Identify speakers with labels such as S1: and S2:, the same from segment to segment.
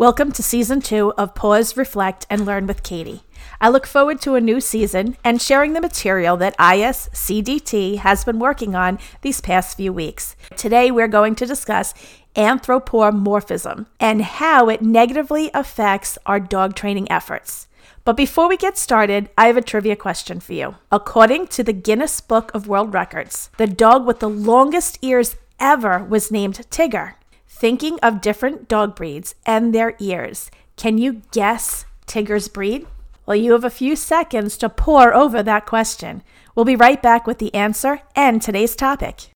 S1: Welcome to season two of Pause, Reflect, and Learn with Katie. I look forward to a new season and sharing the material that ISCDT has been working on these past few weeks. Today, we're going to discuss anthropomorphism and how it negatively affects our dog training efforts. But before we get started, I have a trivia question for you. According to the Guinness Book of World Records, the dog with the longest ears ever was named Tigger. Thinking of different dog breeds and their ears, can you guess Tigger's breed? Well, you have a few seconds to pore over that question. We'll be right back with the answer and today's topic.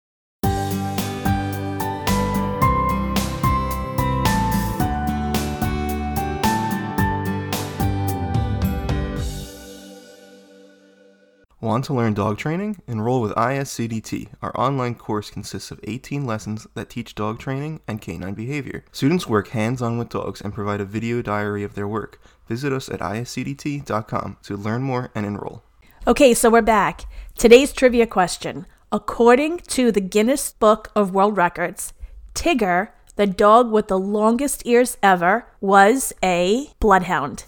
S2: Want to learn dog training? Enroll with ISCDT. Our online course consists of 18 lessons that teach dog training and canine behavior. Students work hands on with dogs and provide a video diary of their work. Visit us at iscdt.com to learn more and enroll.
S1: Okay, so we're back. Today's trivia question. According to the Guinness Book of World Records, Tigger, the dog with the longest ears ever, was a bloodhound.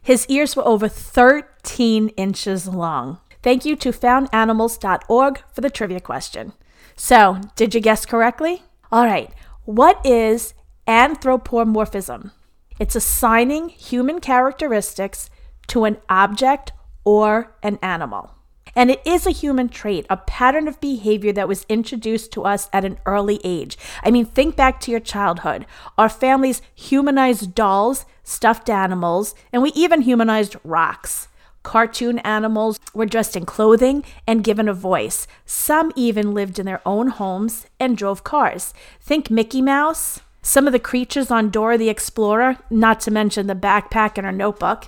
S1: His ears were over 13 inches long. Thank you to foundanimals.org for the trivia question. So, did you guess correctly? All right, what is anthropomorphism? It's assigning human characteristics to an object or an animal. And it is a human trait, a pattern of behavior that was introduced to us at an early age. I mean, think back to your childhood. Our families humanized dolls, stuffed animals, and we even humanized rocks. Cartoon animals were dressed in clothing and given a voice. Some even lived in their own homes and drove cars. Think Mickey Mouse, some of the creatures on Dora the Explorer, not to mention the backpack and her notebook.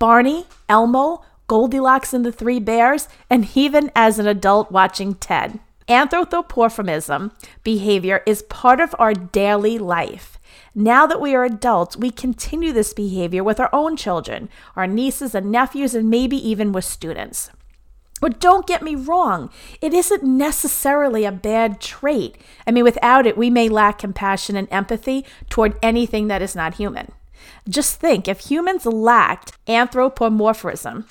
S1: Barney, Elmo, Goldilocks and the Three Bears, and even as an adult watching Ted. Anthropomorphism behavior is part of our daily life. Now that we are adults, we continue this behavior with our own children, our nieces and nephews, and maybe even with students. But don't get me wrong, it isn't necessarily a bad trait. I mean, without it, we may lack compassion and empathy toward anything that is not human. Just think if humans lacked anthropomorphism,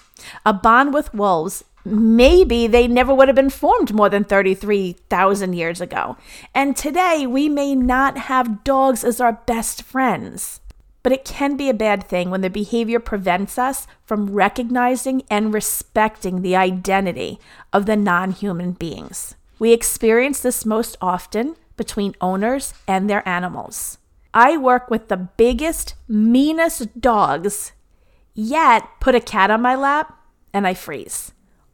S1: a bond with wolves, maybe they never would have been formed more than 33,000 years ago. And today, we may not have dogs as our best friends. But it can be a bad thing when the behavior prevents us from recognizing and respecting the identity of the non human beings. We experience this most often between owners and their animals. I work with the biggest, meanest dogs, yet put a cat on my lap and I freeze.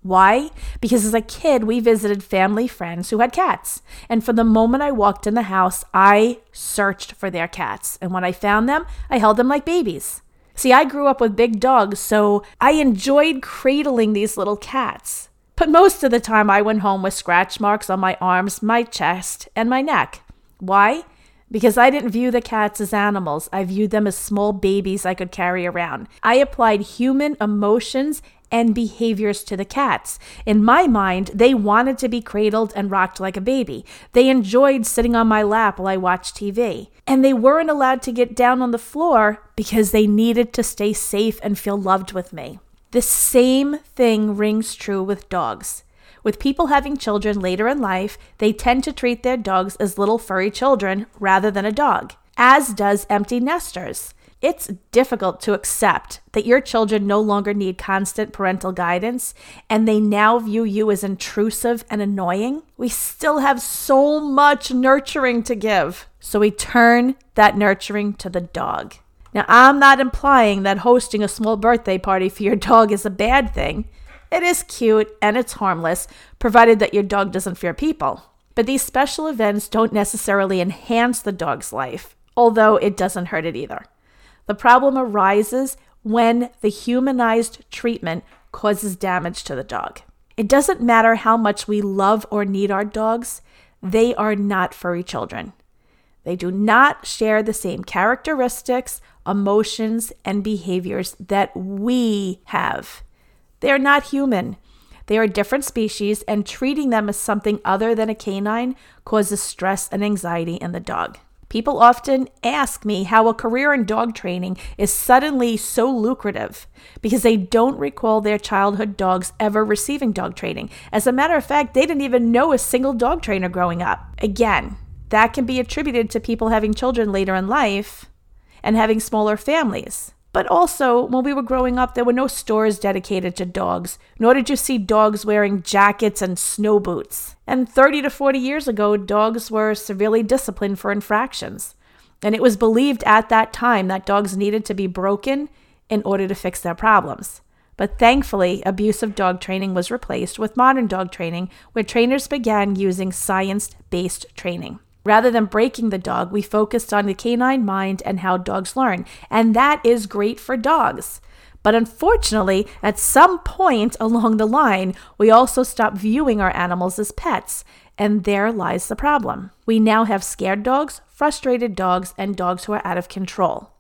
S1: Why? Because as a kid, we visited family friends who had cats. And from the moment I walked in the house, I searched for their cats. And when I found them, I held them like babies. See, I grew up with big dogs, so I enjoyed cradling these little cats. But most of the time, I went home with scratch marks on my arms, my chest, and my neck. Why? Because I didn't view the cats as animals. I viewed them as small babies I could carry around. I applied human emotions and behaviors to the cats. In my mind, they wanted to be cradled and rocked like a baby. They enjoyed sitting on my lap while I watched TV. And they weren't allowed to get down on the floor because they needed to stay safe and feel loved with me. The same thing rings true with dogs. With people having children later in life, they tend to treat their dogs as little furry children rather than a dog, as does empty nesters. It's difficult to accept that your children no longer need constant parental guidance and they now view you as intrusive and annoying. We still have so much nurturing to give. So we turn that nurturing to the dog. Now, I'm not implying that hosting a small birthday party for your dog is a bad thing. It is cute and it's harmless, provided that your dog doesn't fear people. But these special events don't necessarily enhance the dog's life, although it doesn't hurt it either. The problem arises when the humanized treatment causes damage to the dog. It doesn't matter how much we love or need our dogs, they are not furry children. They do not share the same characteristics, emotions, and behaviors that we have. They are not human. They are a different species, and treating them as something other than a canine causes stress and anxiety in the dog. People often ask me how a career in dog training is suddenly so lucrative because they don't recall their childhood dogs ever receiving dog training. As a matter of fact, they didn't even know a single dog trainer growing up. Again, that can be attributed to people having children later in life and having smaller families. But also, when we were growing up, there were no stores dedicated to dogs, nor did you see dogs wearing jackets and snow boots. And 30 to 40 years ago, dogs were severely disciplined for infractions. And it was believed at that time that dogs needed to be broken in order to fix their problems. But thankfully, abusive dog training was replaced with modern dog training, where trainers began using science based training. Rather than breaking the dog, we focused on the canine mind and how dogs learn. And that is great for dogs. But unfortunately, at some point along the line, we also stopped viewing our animals as pets. And there lies the problem. We now have scared dogs, frustrated dogs, and dogs who are out of control.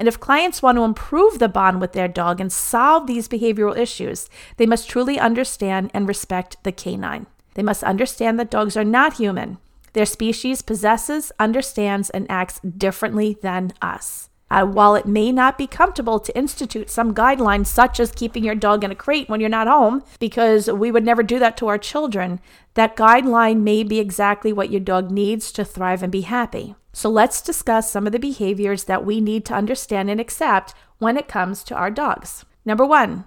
S1: And if clients want to improve the bond with their dog and solve these behavioral issues, they must truly understand and respect the canine. They must understand that dogs are not human. Their species possesses, understands, and acts differently than us. Uh, while it may not be comfortable to institute some guidelines, such as keeping your dog in a crate when you're not home, because we would never do that to our children, that guideline may be exactly what your dog needs to thrive and be happy. So let's discuss some of the behaviors that we need to understand and accept when it comes to our dogs. Number one,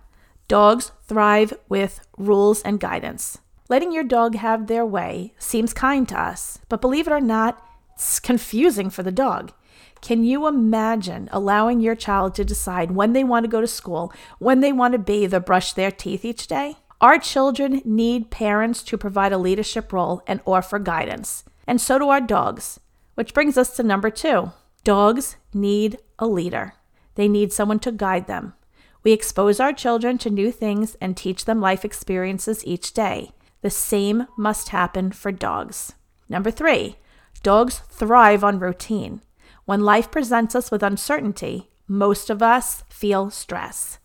S1: dogs thrive with rules and guidance. Letting your dog have their way seems kind to us, but believe it or not, it's confusing for the dog. Can you imagine allowing your child to decide when they want to go to school, when they want to bathe or brush their teeth each day? Our children need parents to provide a leadership role and offer guidance, and so do our dogs. Which brings us to number two dogs need a leader, they need someone to guide them. We expose our children to new things and teach them life experiences each day. The same must happen for dogs. Number three, dogs thrive on routine. When life presents us with uncertainty, most of us feel stress.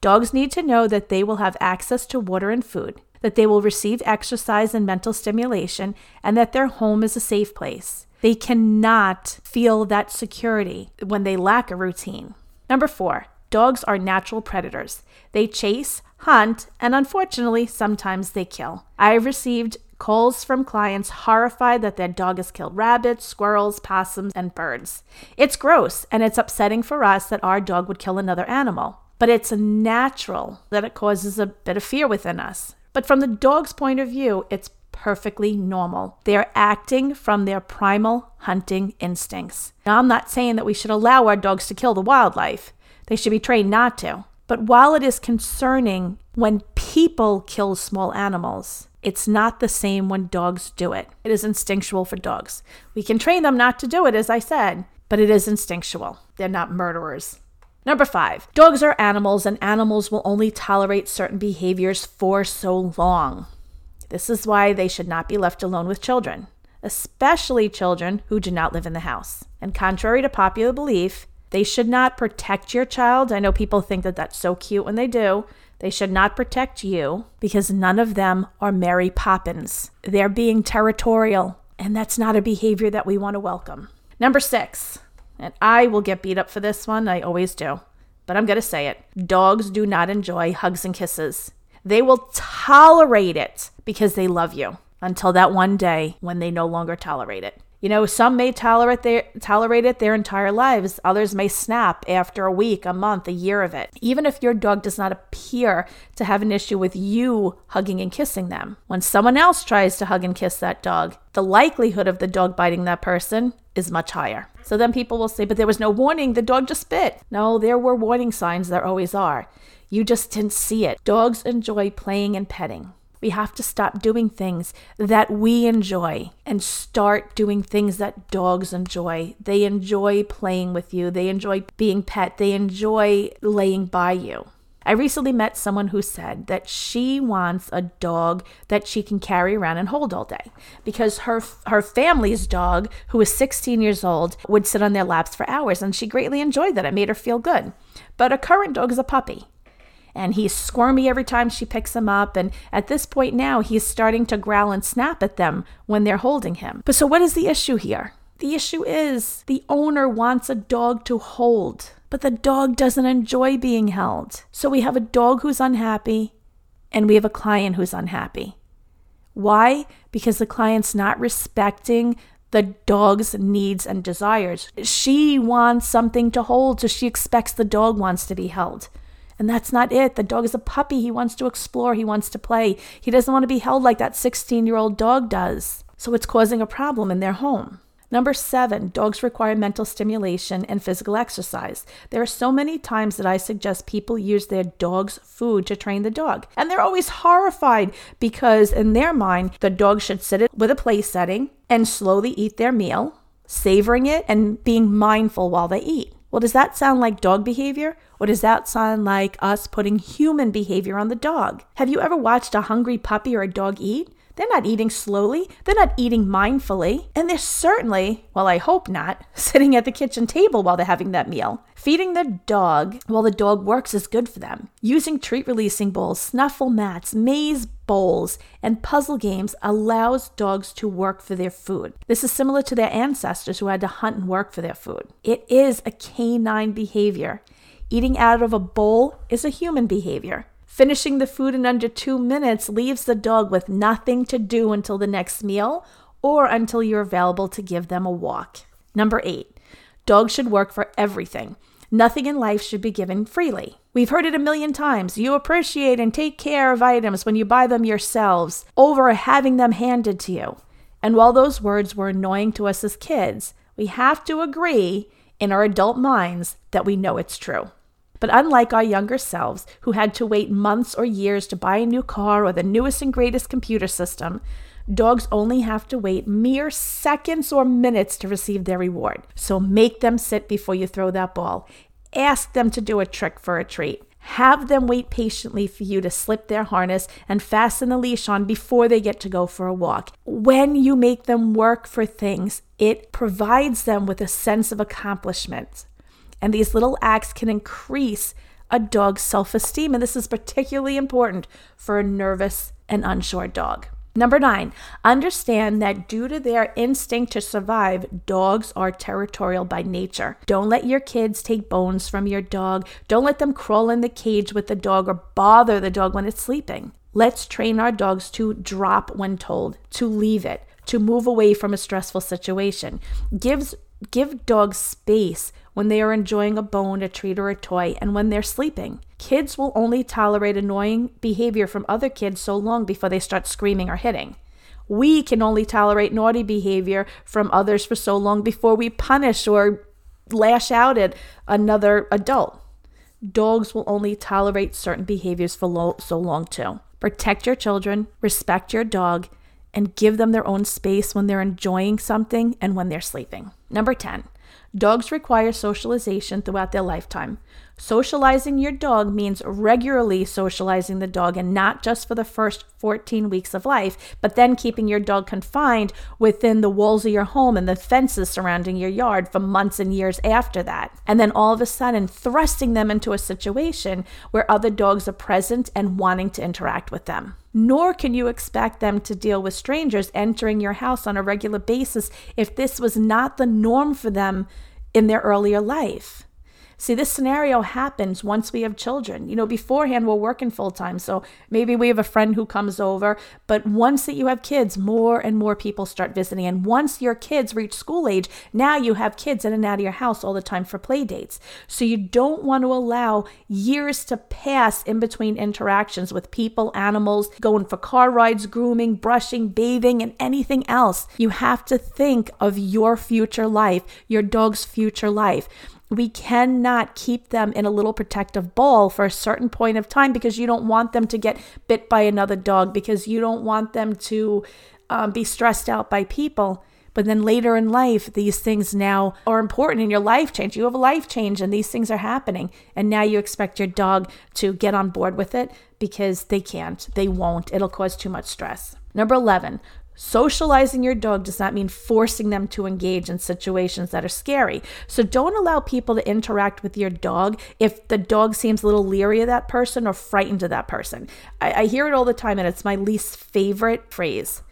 S1: Dogs need to know that they will have access to water and food, that they will receive exercise and mental stimulation, and that their home is a safe place. They cannot feel that security when they lack a routine. Number four, dogs are natural predators. They chase, hunt, and unfortunately, sometimes they kill. I've received calls from clients horrified that their dog has killed rabbits, squirrels, possums, and birds. It's gross and it's upsetting for us that our dog would kill another animal. But it's natural that it causes a bit of fear within us. But from the dog's point of view, it's perfectly normal. They are acting from their primal hunting instincts. Now, I'm not saying that we should allow our dogs to kill the wildlife, they should be trained not to. But while it is concerning when people kill small animals, it's not the same when dogs do it. It is instinctual for dogs. We can train them not to do it, as I said, but it is instinctual. They're not murderers. Number five, dogs are animals, and animals will only tolerate certain behaviors for so long. This is why they should not be left alone with children, especially children who do not live in the house. And contrary to popular belief, they should not protect your child. I know people think that that's so cute when they do. They should not protect you because none of them are Mary Poppins. They're being territorial, and that's not a behavior that we want to welcome. Number six, and I will get beat up for this one, I always do, but I'm going to say it dogs do not enjoy hugs and kisses. They will tolerate it because they love you until that one day when they no longer tolerate it. You know, some may tolerate their, tolerate it their entire lives. Others may snap after a week, a month, a year of it. Even if your dog does not appear to have an issue with you hugging and kissing them. When someone else tries to hug and kiss that dog, the likelihood of the dog biting that person is much higher. So then people will say, but there was no warning, the dog just bit. No, there were warning signs, there always are. You just didn't see it. Dogs enjoy playing and petting. We have to stop doing things that we enjoy and start doing things that dogs enjoy. They enjoy playing with you, they enjoy being pet, they enjoy laying by you. I recently met someone who said that she wants a dog that she can carry around and hold all day because her her family's dog, who was 16 years old, would sit on their laps for hours and she greatly enjoyed that. It made her feel good. But a current dog is a puppy and he's squirmy every time she picks him up. And at this point now, he's starting to growl and snap at them when they're holding him. But so, what is the issue here? The issue is the owner wants a dog to hold, but the dog doesn't enjoy being held. So we have a dog who's unhappy and we have a client who's unhappy. Why? Because the client's not respecting the dog's needs and desires. She wants something to hold, so she expects the dog wants to be held. And that's not it. The dog is a puppy. He wants to explore, he wants to play. He doesn't want to be held like that 16 year old dog does. So it's causing a problem in their home. Number seven, dogs require mental stimulation and physical exercise. There are so many times that I suggest people use their dog's food to train the dog. And they're always horrified because, in their mind, the dog should sit with a play setting and slowly eat their meal, savoring it and being mindful while they eat. Well, does that sound like dog behavior? Or does that sound like us putting human behavior on the dog? Have you ever watched a hungry puppy or a dog eat? They're not eating slowly. They're not eating mindfully. And they're certainly, well, I hope not, sitting at the kitchen table while they're having that meal. Feeding the dog while the dog works is good for them. Using treat releasing bowls, snuffle mats, maze bowls, and puzzle games allows dogs to work for their food. This is similar to their ancestors who had to hunt and work for their food. It is a canine behavior. Eating out of a bowl is a human behavior. Finishing the food in under two minutes leaves the dog with nothing to do until the next meal or until you're available to give them a walk. Number eight, dogs should work for everything. Nothing in life should be given freely. We've heard it a million times. You appreciate and take care of items when you buy them yourselves over having them handed to you. And while those words were annoying to us as kids, we have to agree in our adult minds that we know it's true. But unlike our younger selves, who had to wait months or years to buy a new car or the newest and greatest computer system, dogs only have to wait mere seconds or minutes to receive their reward. So make them sit before you throw that ball. Ask them to do a trick for a treat. Have them wait patiently for you to slip their harness and fasten the leash on before they get to go for a walk. When you make them work for things, it provides them with a sense of accomplishment. And these little acts can increase a dog's self esteem. And this is particularly important for a nervous and unsure dog. Number nine, understand that due to their instinct to survive, dogs are territorial by nature. Don't let your kids take bones from your dog. Don't let them crawl in the cage with the dog or bother the dog when it's sleeping. Let's train our dogs to drop when told, to leave it, to move away from a stressful situation. Gives give dogs space when they are enjoying a bone, a treat, or a toy, and when they're sleeping. Kids will only tolerate annoying behavior from other kids so long before they start screaming or hitting. We can only tolerate naughty behavior from others for so long before we punish or lash out at another adult. Dogs will only tolerate certain behaviors for lo- so long too. Protect your children, respect your dog, and give them their own space when they're enjoying something and when they're sleeping. Number 10, Dogs require socialization throughout their lifetime. Socializing your dog means regularly socializing the dog and not just for the first 14 weeks of life, but then keeping your dog confined within the walls of your home and the fences surrounding your yard for months and years after that. And then all of a sudden, thrusting them into a situation where other dogs are present and wanting to interact with them. Nor can you expect them to deal with strangers entering your house on a regular basis if this was not the norm for them in their earlier life. See, this scenario happens once we have children. You know, beforehand, we're working full time. So maybe we have a friend who comes over. But once that you have kids, more and more people start visiting. And once your kids reach school age, now you have kids in and out of your house all the time for play dates. So you don't want to allow years to pass in between interactions with people, animals, going for car rides, grooming, brushing, bathing, and anything else. You have to think of your future life, your dog's future life we cannot keep them in a little protective ball for a certain point of time because you don't want them to get bit by another dog because you don't want them to um, be stressed out by people. But then later in life, these things now are important in your life change. You have a life change and these things are happening. And now you expect your dog to get on board with it because they can't, they won't. It'll cause too much stress. Number 11, Socializing your dog does not mean forcing them to engage in situations that are scary. So don't allow people to interact with your dog if the dog seems a little leery of that person or frightened of that person. I, I hear it all the time, and it's my least favorite phrase.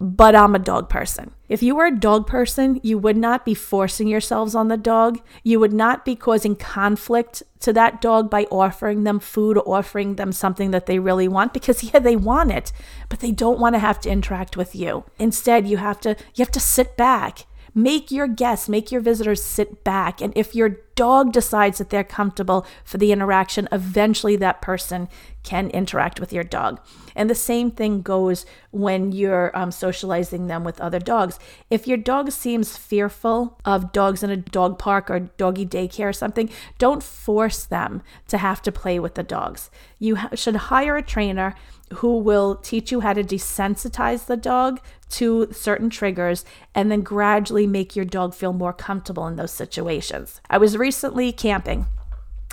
S1: But I'm a dog person. If you were a dog person, you would not be forcing yourselves on the dog. You would not be causing conflict to that dog by offering them food or offering them something that they really want because yeah, they want it, but they don't want to have to interact with you. Instead, you have to you have to sit back Make your guests, make your visitors sit back. And if your dog decides that they're comfortable for the interaction, eventually that person can interact with your dog. And the same thing goes when you're um, socializing them with other dogs. If your dog seems fearful of dogs in a dog park or doggy daycare or something, don't force them to have to play with the dogs. You ha- should hire a trainer who will teach you how to desensitize the dog to certain triggers and then gradually make your dog feel more comfortable in those situations. I was recently camping.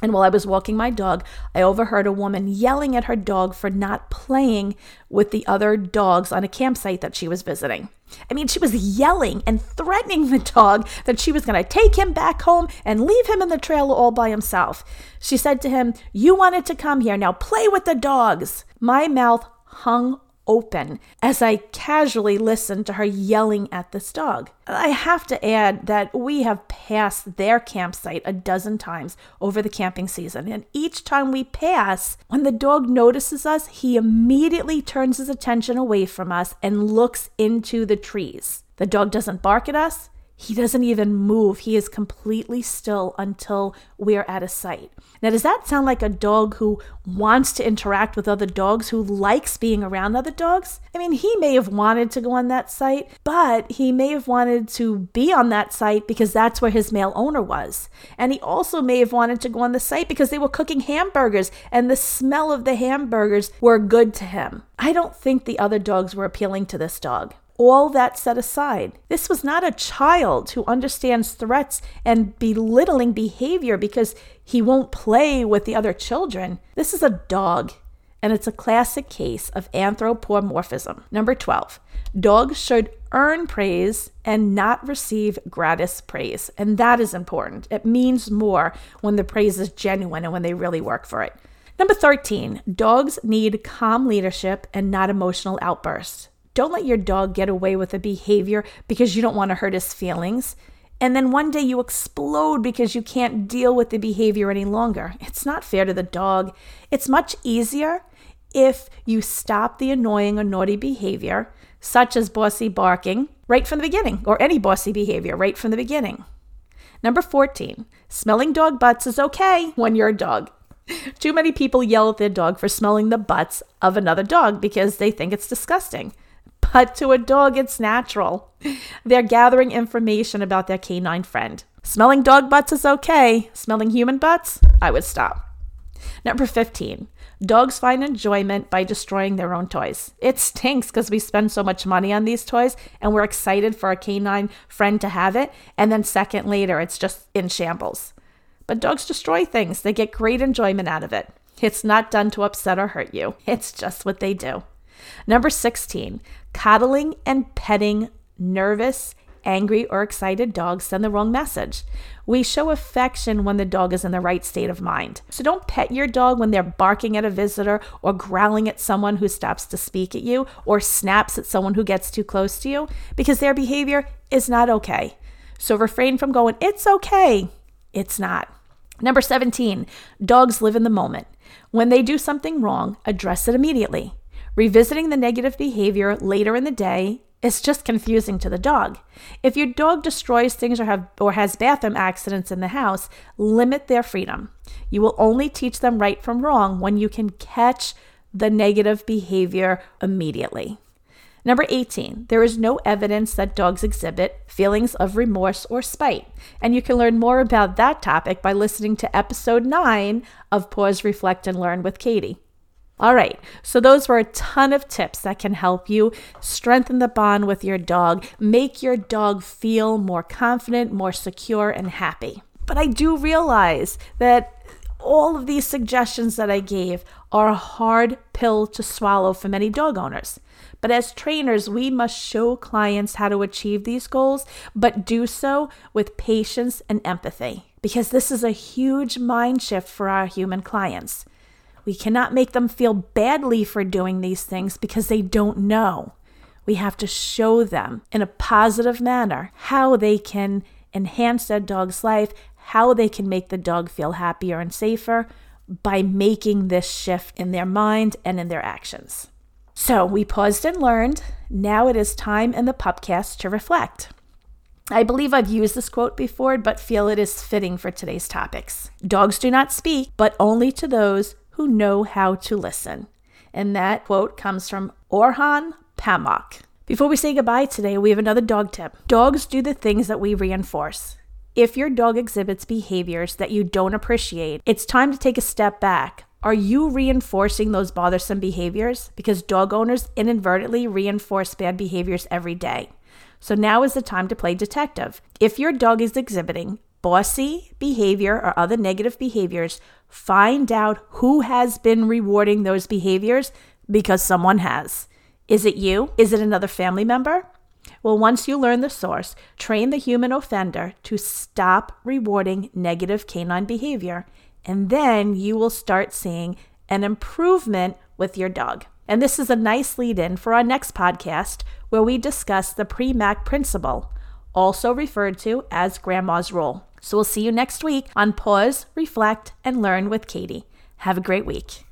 S1: And while I was walking my dog, I overheard a woman yelling at her dog for not playing with the other dogs on a campsite that she was visiting. I mean, she was yelling and threatening the dog that she was going to take him back home and leave him in the trailer all by himself. She said to him, You wanted to come here, now play with the dogs. My mouth hung open as I casually listened to her yelling at this dog. I have to add that we have passed their campsite a dozen times over the camping season, and each time we pass, when the dog notices us, he immediately turns his attention away from us and looks into the trees. The dog doesn't bark at us, he doesn't even move. He is completely still until we're at a sight. Now, does that sound like a dog who wants to interact with other dogs, who likes being around other dogs? I mean, he may have wanted to go on that site, but he may have wanted to be on that site because that's where his male owner was. And he also may have wanted to go on the site because they were cooking hamburgers and the smell of the hamburgers were good to him. I don't think the other dogs were appealing to this dog all that set aside. This was not a child who understands threats and belittling behavior because he won't play with the other children. This is a dog, and it's a classic case of anthropomorphism. Number 12. Dogs should earn praise and not receive gratis praise. And that is important. It means more when the praise is genuine and when they really work for it. Number 13, dogs need calm leadership and not emotional outbursts. Don't let your dog get away with a behavior because you don't want to hurt his feelings. And then one day you explode because you can't deal with the behavior any longer. It's not fair to the dog. It's much easier if you stop the annoying or naughty behavior, such as bossy barking, right from the beginning, or any bossy behavior right from the beginning. Number 14, smelling dog butts is okay when you're a dog. Too many people yell at their dog for smelling the butts of another dog because they think it's disgusting but to a dog, it's natural. They're gathering information about their canine friend. Smelling dog butts is okay. Smelling human butts, I would stop. Number 15. Dogs find enjoyment by destroying their own toys. It stinks because we spend so much money on these toys and we're excited for a canine friend to have it, and then second later it's just in shambles. But dogs destroy things, they get great enjoyment out of it. It's not done to upset or hurt you, it's just what they do. Number 16, coddling and petting nervous, angry, or excited dogs send the wrong message. We show affection when the dog is in the right state of mind. So don't pet your dog when they're barking at a visitor or growling at someone who stops to speak at you or snaps at someone who gets too close to you because their behavior is not okay. So refrain from going, it's okay. It's not. Number 17, dogs live in the moment. When they do something wrong, address it immediately. Revisiting the negative behavior later in the day is just confusing to the dog. If your dog destroys things or have or has bathroom accidents in the house, limit their freedom. You will only teach them right from wrong when you can catch the negative behavior immediately. Number 18, there is no evidence that dogs exhibit feelings of remorse or spite. And you can learn more about that topic by listening to episode 9 of Pause, Reflect, and Learn with Katie. All right, so those were a ton of tips that can help you strengthen the bond with your dog, make your dog feel more confident, more secure, and happy. But I do realize that all of these suggestions that I gave are a hard pill to swallow for many dog owners. But as trainers, we must show clients how to achieve these goals, but do so with patience and empathy, because this is a huge mind shift for our human clients. We cannot make them feel badly for doing these things because they don't know. We have to show them in a positive manner how they can enhance their dog's life, how they can make the dog feel happier and safer by making this shift in their mind and in their actions. So we paused and learned. Now it is time in the pupcast to reflect. I believe I've used this quote before, but feel it is fitting for today's topics. Dogs do not speak, but only to those who know how to listen. And that quote comes from Orhan Pamuk. Before we say goodbye today, we have another dog tip. Dogs do the things that we reinforce. If your dog exhibits behaviors that you don't appreciate, it's time to take a step back. Are you reinforcing those bothersome behaviors? Because dog owners inadvertently reinforce bad behaviors every day. So now is the time to play detective. If your dog is exhibiting bossy behavior or other negative behaviors, find out who has been rewarding those behaviors because someone has. Is it you? Is it another family member? Well, once you learn the source, train the human offender to stop rewarding negative canine behavior, and then you will start seeing an improvement with your dog. And this is a nice lead in for our next podcast where we discuss the Premack principle, also referred to as Grandma's Rule. So we'll see you next week on Pause, Reflect, and Learn with Katie. Have a great week.